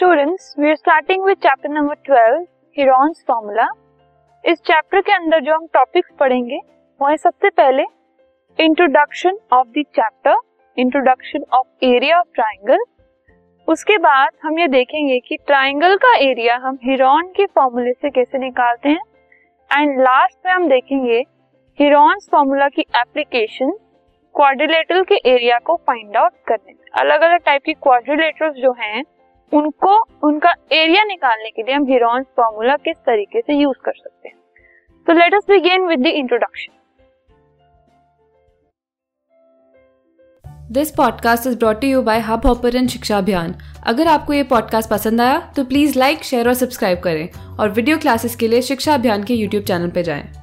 Students we are starting with chapter number 12 Heron's formula इस chapter के अंदर जो हम टॉपिक्स पढ़ेंगे, वो है सबसे पहले introduction of the chapter introduction of area of triangle उसके बाद हम ये देखेंगे कि ट्राइंगल का एरिया हम हिरॉन के फॉर्मूले से कैसे निकालते हैं. एंड लास्ट में हम देखेंगे हिरॉन्स फॉर्मूला की एप्लीकेशन क्वाड्रिलेटरल के एरिया को फाइंड आउट करने में. अलग अलग टाइप की क्वाड्रिलेटरल्स जो हैं उनको, उनका एरिया निकालने के लिए हम हिरॉन्स फॉर्मूला किस तरीके से यूज़ कर सकते हैं? तो let us begin with the introduction this podcast is brought you by Hubhopper Shiksha Abhiyan अगर आपको ये पॉडकास्ट पसंद आया तो प्लीज़ लाइक शेयर और सब्सक्राइब करें और वीडियो क्लासेस के लिए शिक्षा अभियान के यूट्यूब चैनल पर जाएँ।